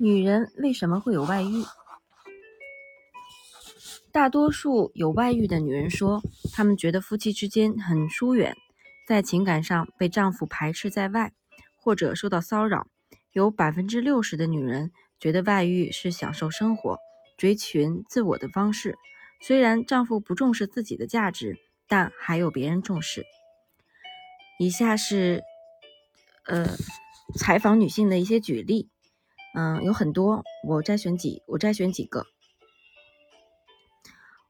女人为什么会有外遇？大多数有外遇的女人说，她们觉得夫妻之间很疏远，在情感上被丈夫排斥在外，或者受到骚扰。有百分之六十的女人觉得外遇是享受生活、追寻自我的方式。虽然丈夫不重视自己的价值，但还有别人重视。以下是，呃，采访女性的一些举例。嗯，有很多，我摘选几，我摘选几个。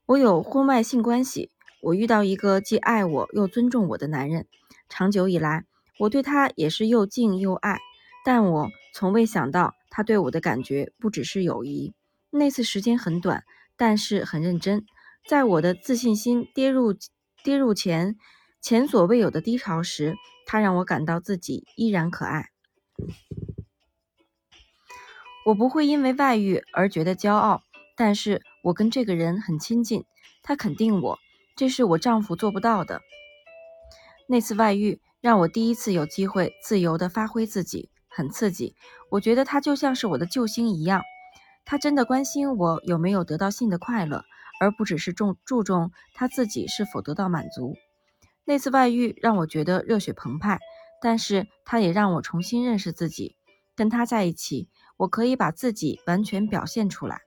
我有婚外性关系，我遇到一个既爱我又尊重我的男人，长久以来，我对他也是又敬又爱，但我从未想到他对我的感觉不只是友谊。那次时间很短，但是很认真。在我的自信心跌入跌入前前所未有的低潮时，他让我感到自己依然可爱。我不会因为外遇而觉得骄傲，但是我跟这个人很亲近，他肯定我，这是我丈夫做不到的。那次外遇让我第一次有机会自由地发挥自己，很刺激。我觉得他就像是我的救星一样，他真的关心我有没有得到性的快乐，而不只是重注重他自己是否得到满足。那次外遇让我觉得热血澎湃，但是他也让我重新认识自己。跟他在一起。我可以把自己完全表现出来。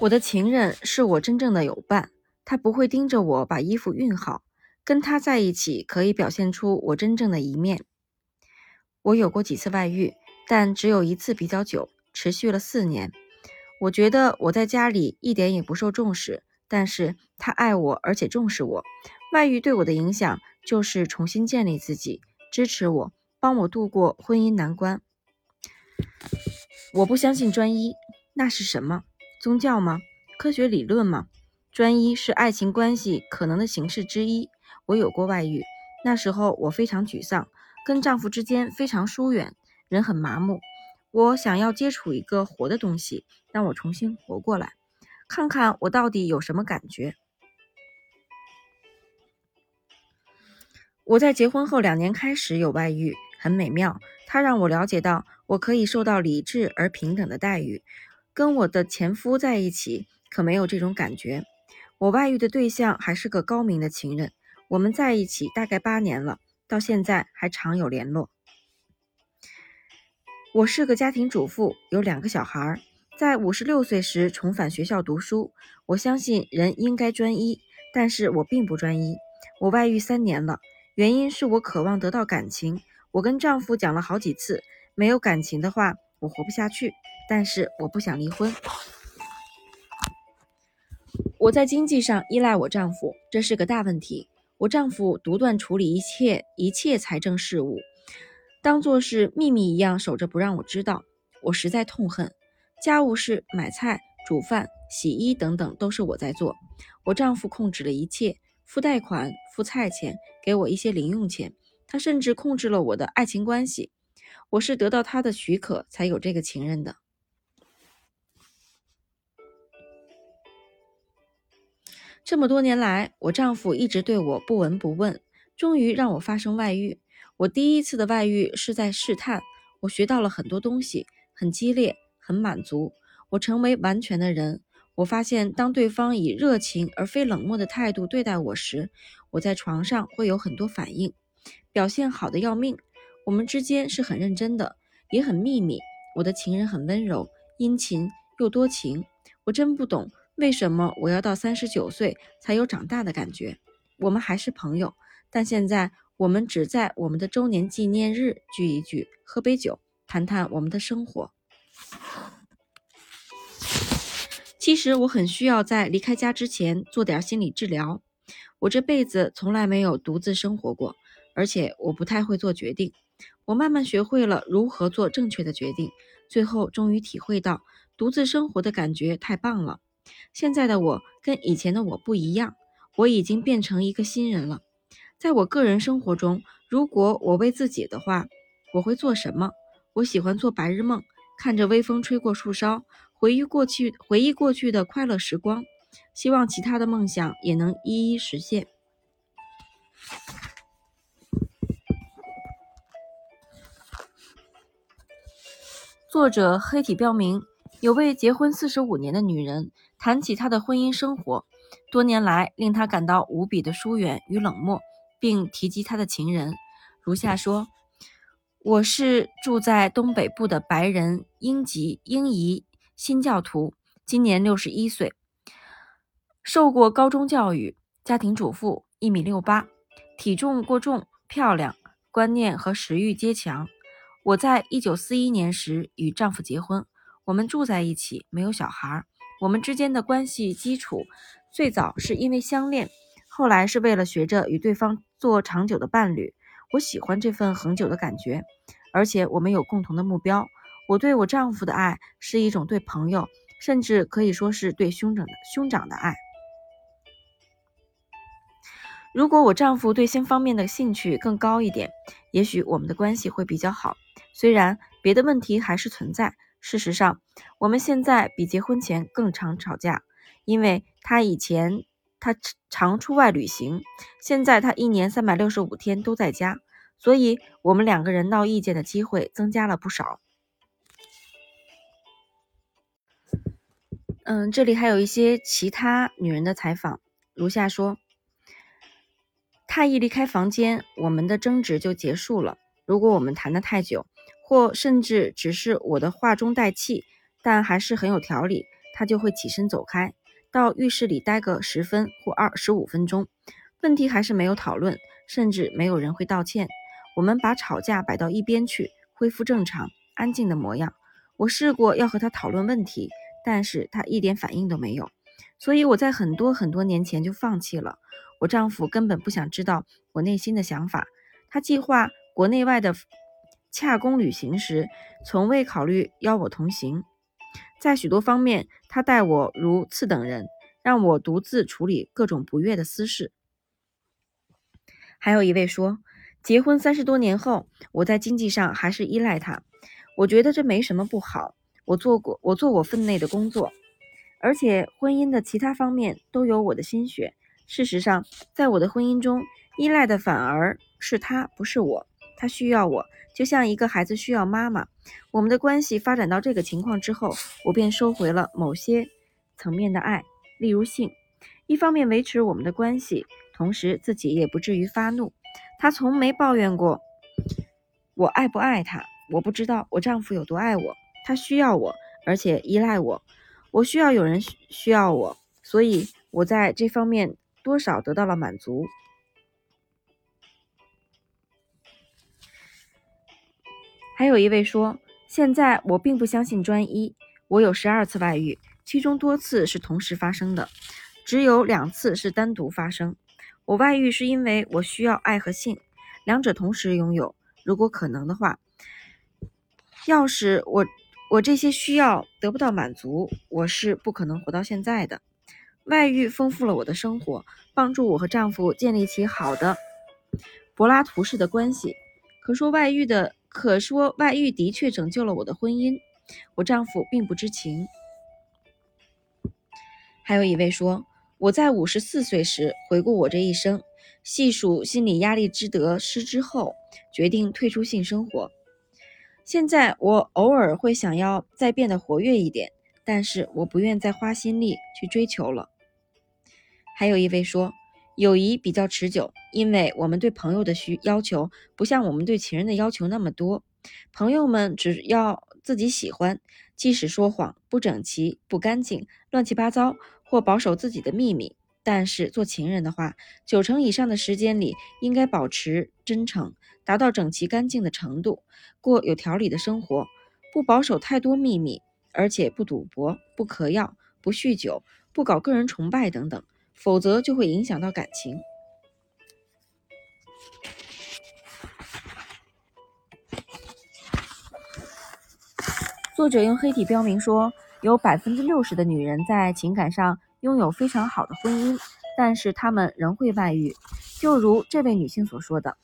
我的情人是我真正的友伴，他不会盯着我把衣服熨好。跟他在一起，可以表现出我真正的一面。我有过几次外遇，但只有一次比较久，持续了四年。我觉得我在家里一点也不受重视，但是他爱我，而且重视我。外遇对我的影响就是重新建立自己，支持我，帮我度过婚姻难关。我不相信专一，那是什么？宗教吗？科学理论吗？专一是爱情关系可能的形式之一。我有过外遇，那时候我非常沮丧，跟丈夫之间非常疏远，人很麻木。我想要接触一个活的东西，让我重新活过来，看看我到底有什么感觉。我在结婚后两年开始有外遇，很美妙。它让我了解到，我可以受到理智而平等的待遇。跟我的前夫在一起，可没有这种感觉。我外遇的对象还是个高明的情人。我们在一起大概八年了，到现在还常有联络。我是个家庭主妇，有两个小孩儿，在五十六岁时重返学校读书。我相信人应该专一，但是我并不专一。我外遇三年了。原因是我渴望得到感情，我跟丈夫讲了好几次，没有感情的话，我活不下去。但是我不想离婚。我在经济上依赖我丈夫，这是个大问题。我丈夫独断处理一切一切财政事务，当做是秘密一样守着不让我知道。我实在痛恨家务事，买菜、煮饭、洗衣等等都是我在做，我丈夫控制了一切。付贷款、付菜钱，给我一些零用钱。他甚至控制了我的爱情关系。我是得到他的许可才有这个情人的。这么多年来，我丈夫一直对我不闻不问，终于让我发生外遇。我第一次的外遇是在试探，我学到了很多东西，很激烈，很满足。我成为完全的人。我发现，当对方以热情而非冷漠的态度对待我时，我在床上会有很多反应，表现好的要命。我们之间是很认真的，也很秘密。我的情人很温柔、殷勤又多情。我真不懂为什么我要到三十九岁才有长大的感觉。我们还是朋友，但现在我们只在我们的周年纪念日聚一聚，喝杯酒，谈谈我们的生活。其实我很需要在离开家之前做点心理治疗。我这辈子从来没有独自生活过，而且我不太会做决定。我慢慢学会了如何做正确的决定，最后终于体会到独自生活的感觉太棒了。现在的我跟以前的我不一样，我已经变成一个新人了。在我个人生活中，如果我为自己的话，我会做什么？我喜欢做白日梦，看着微风吹过树梢回忆过去回忆过去的快乐时光希望其他的梦想也能一一实现。作者黑体标明有位结婚四十五年的女人谈起她的婚姻生活多年来令她感到无比的疏远与冷漠并提及她的情人。如下说我是住在东北部的白人英籍英裔新教徒，今年六十一岁，受过高中教育，家庭主妇，一米六八，体重过重，漂亮，观念和食欲皆强。”我在一九四一年时与丈夫结婚，我们住在一起，没有小孩。我们之间的关系基础最早是因为相恋，后来是为了学着与对方做长久的伴侣。我喜欢这份恒久的感觉，而且我们有共同的目标。我对我丈夫的爱是一种对朋友，甚至可以说是对兄长的兄长的爱。如果我丈夫对性方面的兴趣更高一点，也许我们的关系会比较好。虽然别的问题还是存在，事实上，我们现在比结婚前更常吵架，因为他以前他常出外旅行，现在他一年三百六十五天都在家，所以我们两个人闹意见的机会增加了不少。嗯，这里还有一些其他女人的采访，如下说：他一离开房间，我们的争执就结束了。如果我们谈得太久，或甚至只是我的话中带气，但还是很有条理，他就会起身走开，到浴室里待个十分或二十五分钟，问题还是没有讨论，甚至没有人会道歉。我们把吵架摆到一边去，恢复正常安静的模样。我试过要和他讨论问题，但是他一点反应都没有，所以我在很多很多年前就放弃了。我丈夫根本不想知道我内心的想法，他计划国内外的。洽公旅行时，从未考虑邀我同行。在许多方面，他待我如次等人，让我独自处理各种不悦的私事。还有一位说，结婚三十多年后，我在经济上还是依赖他。我觉得这没什么不好。我做过，我做我分内的工作，而且婚姻的其他方面都有我的心血。事实上，在我的婚姻中，依赖的反而是他，不是我。他需要我，就像一个孩子需要妈妈。我们的关系发展到这个情况之后，我便收回了某些层面的爱，例如性。一方面维持我们的关系，同时自己也不至于发怒。他从没抱怨过我爱不爱他。我不知道我丈夫有多爱我。他需要我，而且依赖我。我需要有人需要我，所以我在这方面多少得到了满足。还有一位说，现在我并不相信专一。我有十二次外遇，其中多次是同时发生的，只有两次是单独发生。我外遇是因为我需要爱和性，两者同时拥有。如果可能的话，要是我我这些需要得不到满足，我是不可能活到现在的。外遇丰富了我的生活，帮助我和丈夫建立起好的柏拉图式的关系。可说外遇的。可说，外遇的确拯救了我的婚姻。我丈夫并不知情。还有一位说，我在五十四岁时回顾我这一生，细数心理压力之得失之后，决定退出性生活。现在我偶尔会想要再变得活跃一点，但是我不愿再花心力去追求了。还有一位说。友谊比较持久，因为我们对朋友的需要求不像我们对情人的要求那么多。朋友们只要自己喜欢，即使说谎、不整齐、不干净、乱七八糟，或保守自己的秘密，但是做情人的话，九成以上的时间里应该保持真诚，达到整齐干净的程度，过有条理的生活，不保守太多秘密，而且不赌博、不嗑药、不酗酒、不搞个人崇拜等等。否则就会影响到感情。作者用黑体标明说，有百分之六十的女人在情感上拥有非常好的婚姻，但是她们仍会外遇。就如这位女性所说的：“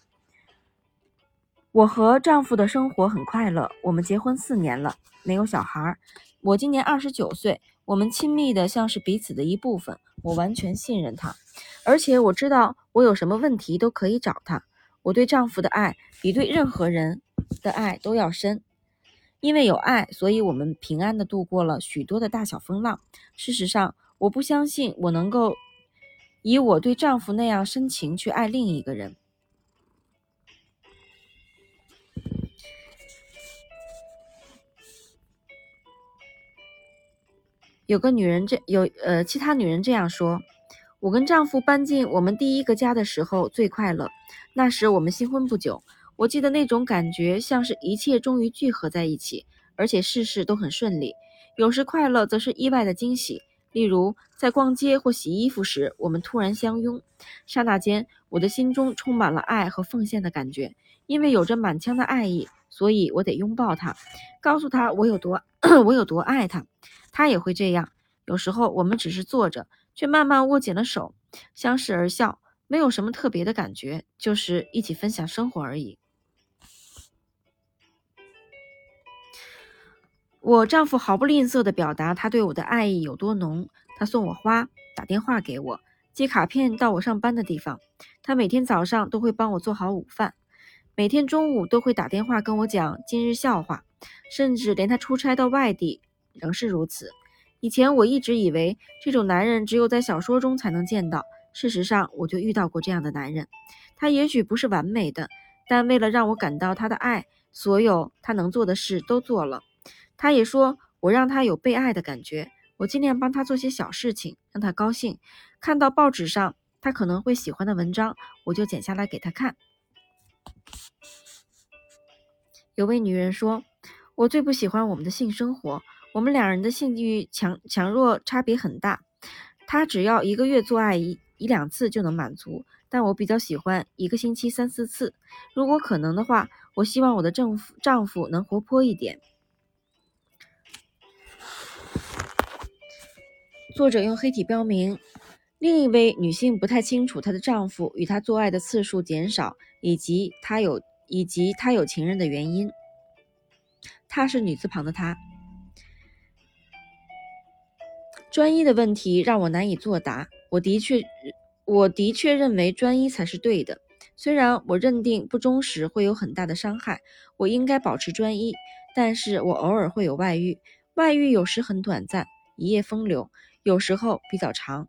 我和丈夫的生活很快乐，我们结婚四年了，没有小孩。我今年二十九岁。”我们亲密的像是彼此的一部分，我完全信任他，而且我知道我有什么问题都可以找他。我对丈夫的爱比对任何人的爱都要深，因为有爱，所以我们平安的度过了许多的大小风浪。事实上，我不相信我能够以我对丈夫那样深情去爱另一个人。有个女人这有呃，其他女人这样说：我跟丈夫搬进我们第一个家的时候最快乐，那时我们新婚不久。我记得那种感觉，像是一切终于聚合在一起，而且事事都很顺利。有时快乐，则是意外的惊喜。例如，在逛街或洗衣服时，我们突然相拥，刹那间，我的心中充满了爱和奉献的感觉。因为有着满腔的爱意，所以我得拥抱他，告诉他我有多 我有多爱他。他也会这样。有时候，我们只是坐着，却慢慢握紧了手，相视而笑，没有什么特别的感觉，就是一起分享生活而已。我丈夫毫不吝啬地表达他对我的爱意有多浓。他送我花，打电话给我，寄卡片到我上班的地方。他每天早上都会帮我做好午饭，每天中午都会打电话跟我讲今日笑话，甚至连他出差到外地仍是如此。以前我一直以为这种男人只有在小说中才能见到，事实上我就遇到过这样的男人。他也许不是完美的，但为了让我感到他的爱，所有他能做的事都做了。他也说，我让他有被爱的感觉。我尽量帮他做些小事情，让他高兴。看到报纸上他可能会喜欢的文章，我就剪下来给他看。有位女人说：“我最不喜欢我们的性生活。我们两人的性欲强强弱差别很大。他只要一个月做爱一一两次就能满足，但我比较喜欢一个星期三四次。如果可能的话，我希望我的丈夫丈夫能活泼一点。”作者用黑体标明，另一位女性不太清楚她的丈夫与她做爱的次数减少，以及她有以及他有情人的原因。她是女字旁的她。专一的问题让我难以作答。我的确，我的确认为专一才是对的。虽然我认定不忠实会有很大的伤害，我应该保持专一。但是我偶尔会有外遇，外遇有时很短暂，一夜风流。有时候比较长，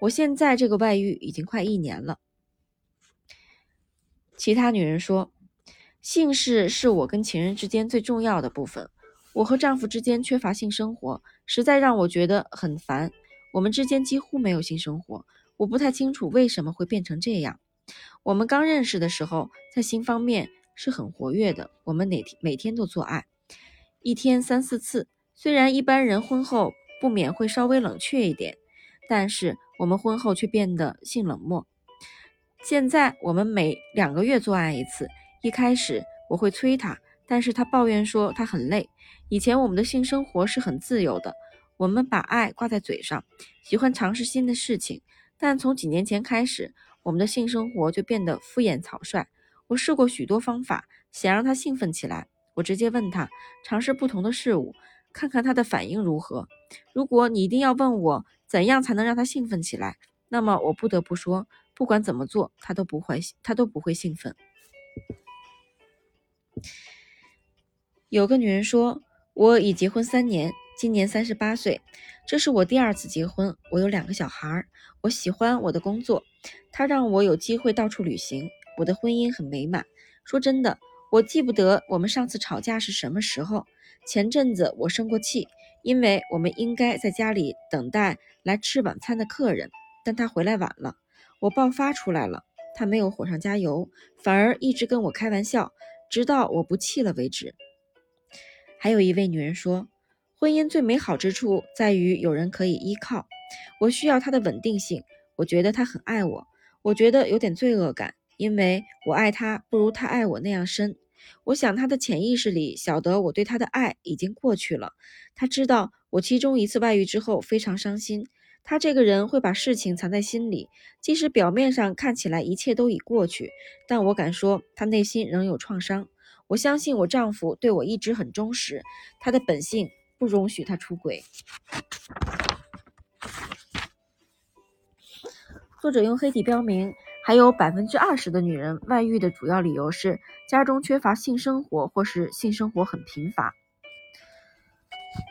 我现在这个外遇已经快一年了。其他女人说，性事是我跟情人之间最重要的部分。我和丈夫之间缺乏性生活，实在让我觉得很烦。我们之间几乎没有性生活，我不太清楚为什么会变成这样。我们刚认识的时候，在性方面是很活跃的，我们每天每天都做爱，一天三四次。虽然一般人婚后，不免会稍微冷却一点，但是我们婚后却变得性冷漠。现在我们每两个月做爱一次。一开始我会催他，但是他抱怨说他很累。以前我们的性生活是很自由的，我们把爱挂在嘴上，喜欢尝试新的事情。但从几年前开始，我们的性生活就变得敷衍草率。我试过许多方法，想让他兴奋起来。我直接问他，尝试不同的事物。看看他的反应如何。如果你一定要问我怎样才能让他兴奋起来，那么我不得不说，不管怎么做，他都不会，他都不会兴奋。有个女人说：“我已结婚三年，今年三十八岁，这是我第二次结婚。我有两个小孩，我喜欢我的工作，它让我有机会到处旅行。我的婚姻很美满。说真的，我记不得我们上次吵架是什么时候。”前阵子我生过气，因为我们应该在家里等待来吃晚餐的客人，但他回来晚了，我爆发出来了。他没有火上加油，反而一直跟我开玩笑，直到我不气了为止。还有一位女人说，婚姻最美好之处在于有人可以依靠。我需要他的稳定性，我觉得他很爱我，我觉得有点罪恶感，因为我爱他不如他爱我那样深。我想，他的潜意识里晓得我对他的爱已经过去了。他知道我其中一次外遇之后非常伤心。他这个人会把事情藏在心里，即使表面上看起来一切都已过去，但我敢说他内心仍有创伤。我相信我丈夫对我一直很忠实，他的本性不容许他出轨。作者用黑体标明。还有百分之二十的女人外遇的主要理由是家中缺乏性生活，或是性生活很贫乏。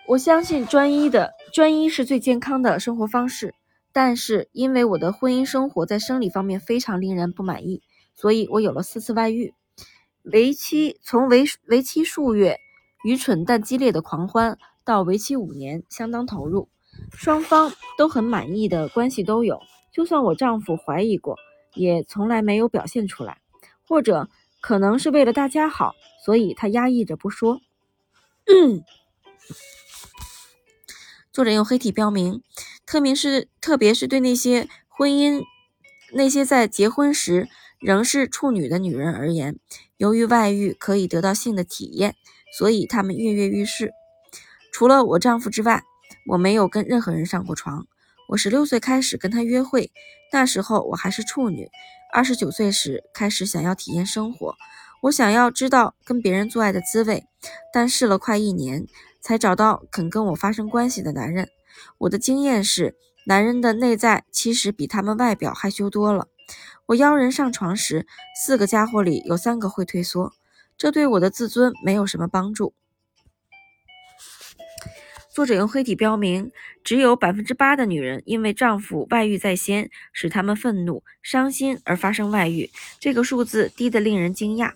我相信专一的专一是最健康的生活方式，但是因为我的婚姻生活在生理方面非常令人不满意，所以我有了四次外遇。为期从为为期数月，愚蠢但激烈的狂欢，到为期五年，相当投入，双方都很满意的关系都有。就算我丈夫怀疑过，也从来没有表现出来，或者可能是为了大家好，所以他压抑着不说。嗯 作者用黑体标明，特别是特别是对那些婚姻、那些在结婚时仍是处女的女人而言，由于外遇可以得到性的体验，所以她们跃跃欲试。除了我丈夫之外，我没有跟任何人上过床。我十六岁开始跟他约会，那时候我还是处女。二十九岁时开始想要体验生活，我想要知道跟别人做爱的滋味，但试了快一年。才找到肯跟我发生关系的男人。我的经验是，男人的内在其实比他们外表害羞多了。我邀人上床时，四个家伙里有三个会退缩，这对我的自尊没有什么帮助。作者用黑体标明，只有百分之八的女人因为丈夫外遇在先，使他们愤怒、伤心而发生外遇。这个数字低得令人惊讶。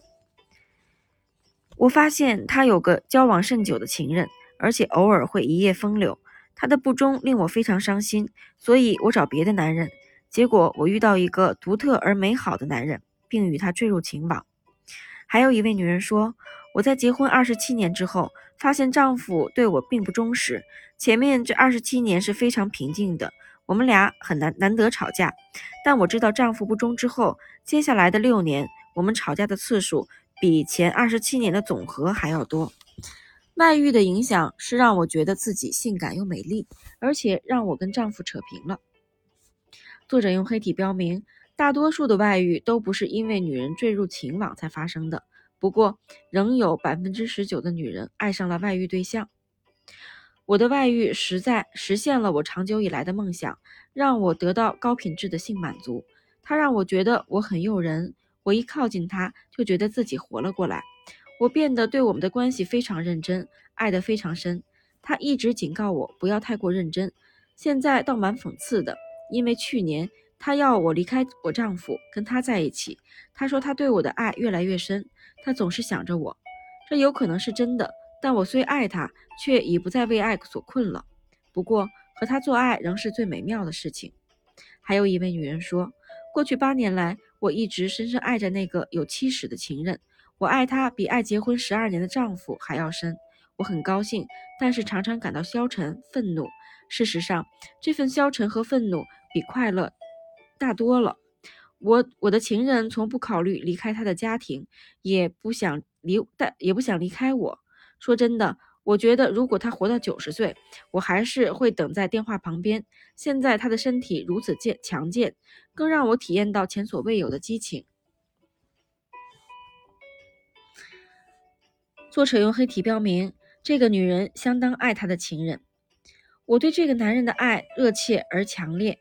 我发现他有个交往甚久的情人。而且偶尔会一夜风流，他的不忠令我非常伤心，所以我找别的男人。结果我遇到一个独特而美好的男人，并与他坠入情网。还有一位女人说，我在结婚二十七年之后，发现丈夫对我并不忠实。前面这二十七年是非常平静的，我们俩很难难得吵架。但我知道丈夫不忠之后，接下来的六年，我们吵架的次数比前二十七年的总和还要多。外遇的影响是让我觉得自己性感又美丽，而且让我跟丈夫扯平了。作者用黑体标明，大多数的外遇都不是因为女人坠入情网才发生的，不过仍有百分之十九的女人爱上了外遇对象。我的外遇实在实现了我长久以来的梦想，让我得到高品质的性满足。它让我觉得我很诱人，我一靠近他就觉得自己活了过来。我变得对我们的关系非常认真，爱得非常深。他一直警告我不要太过认真，现在倒蛮讽刺的。因为去年他要我离开我丈夫，跟他在一起。他说他对我的爱越来越深，他总是想着我。这有可能是真的，但我虽爱他，却已不再为爱所困了。不过和他做爱仍是最美妙的事情。还有一位女人说，过去八年来，我一直深深爱着那个有妻室的情人。我爱他比爱结婚十二年的丈夫还要深，我很高兴，但是常常感到消沉、愤怒。事实上，这份消沉和愤怒比快乐大多了。我我的情人从不考虑离开他的家庭，也不想离，但也不想离开我。说真的，我觉得如果他活到九十岁，我还是会等在电话旁边。现在他的身体如此健强健，更让我体验到前所未有的激情。作者用黑体标明，这个女人相当爱她的情人。我对这个男人的爱热切而强烈，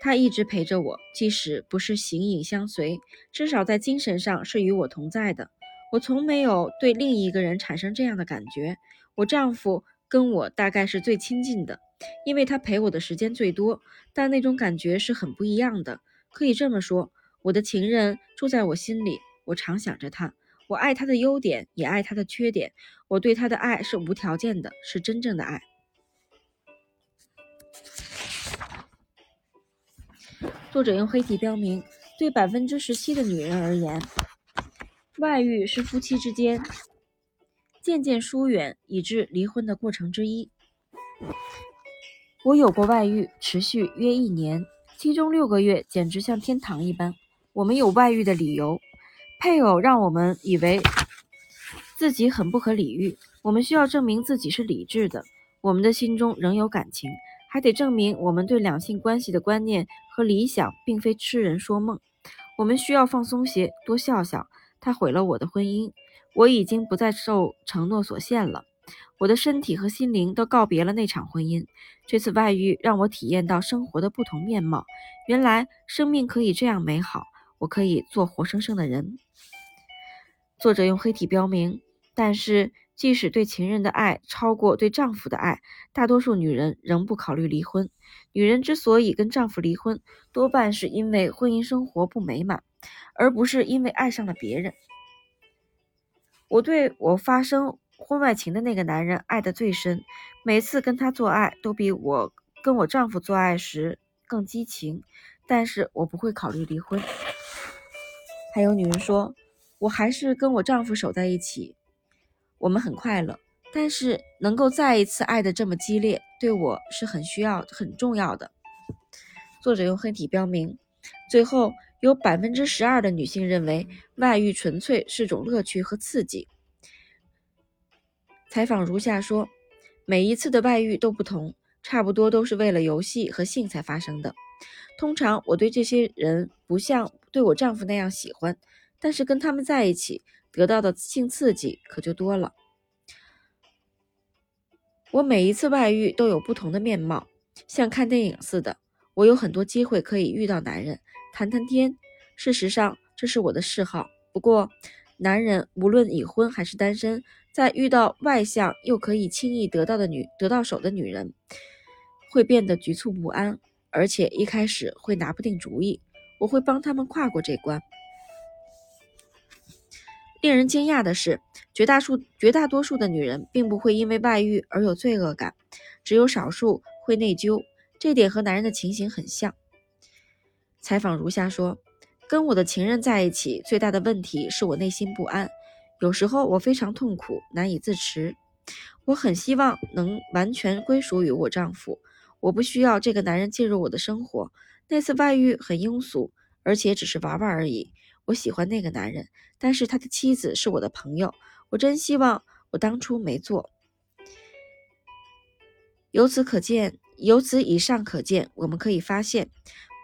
他一直陪着我，即使不是形影相随，至少在精神上是与我同在的。我从没有对另一个人产生这样的感觉。我丈夫跟我大概是最亲近的，因为他陪我的时间最多，但那种感觉是很不一样的。可以这么说，我的情人住在我心里，我常想着他。我爱他的优点，也爱他的缺点。我对他的爱是无条件的，是真正的爱。作者用黑体标明，对百分之十七的女人而言，外遇是夫妻之间渐渐疏远以致离婚的过程之一。我有过外遇，持续约一年，其中六个月简直像天堂一般。我们有外遇的理由。配偶让我们以为自己很不可理喻，我们需要证明自己是理智的。我们的心中仍有感情，还得证明我们对两性关系的观念和理想并非痴人说梦。我们需要放松些，多笑笑。他毁了我的婚姻，我已经不再受承诺所限了。我的身体和心灵都告别了那场婚姻。这次外遇让我体验到生活的不同面貌。原来生命可以这样美好。我可以做活生生的人。作者用黑体标明，但是即使对情人的爱超过对丈夫的爱，大多数女人仍不考虑离婚。女人之所以跟丈夫离婚，多半是因为婚姻生活不美满，而不是因为爱上了别人。我对我发生婚外情的那个男人爱得最深，每次跟他做爱都比我跟我丈夫做爱时更激情，但是我不会考虑离婚。还有女人说，我还是跟我丈夫守在一起。我们很快乐，但是能够再一次爱的这么激烈，对我是很需要、很重要的。作者用黑体标明。最后，有百分之十二的女性认为外遇纯粹是种乐趣和刺激。采访如下说：每一次的外遇都不同，差不多都是为了游戏和性才发生的。通常我对这些人不像对我丈夫那样喜欢，但是跟他们在一起。得到的性刺激可就多了。我每一次外遇都有不同的面貌，像看电影似的。我有很多机会可以遇到男人，谈谈天。事实上，这是我的嗜好。不过，男人无论已婚还是单身，在遇到外向又可以轻易得到的女得到手的女人，会变得局促不安，而且一开始会拿不定主意。我会帮他们跨过这关。令人惊讶的是，绝大数绝大多数的女人并不会因为外遇而有罪恶感，只有少数会内疚。这点和男人的情形很像。采访如下说：跟我的情人在一起，最大的问题是我内心不安，有时候我非常痛苦，难以自持。我很希望能完全归属于我丈夫，我不需要这个男人进入我的生活。那次外遇很庸俗，而且只是玩玩而已。我喜欢那个男人，但是他的妻子是我的朋友。我真希望我当初没做。由此可见，由此以上可见，我们可以发现，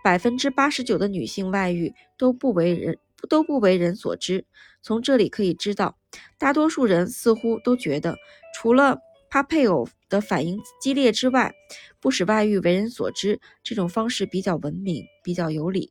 百分之八十九的女性外遇都不为人都不为人所知。从这里可以知道，大多数人似乎都觉得，除了怕配偶的反应激烈之外，不使外遇为人所知这种方式比较文明，比较有理。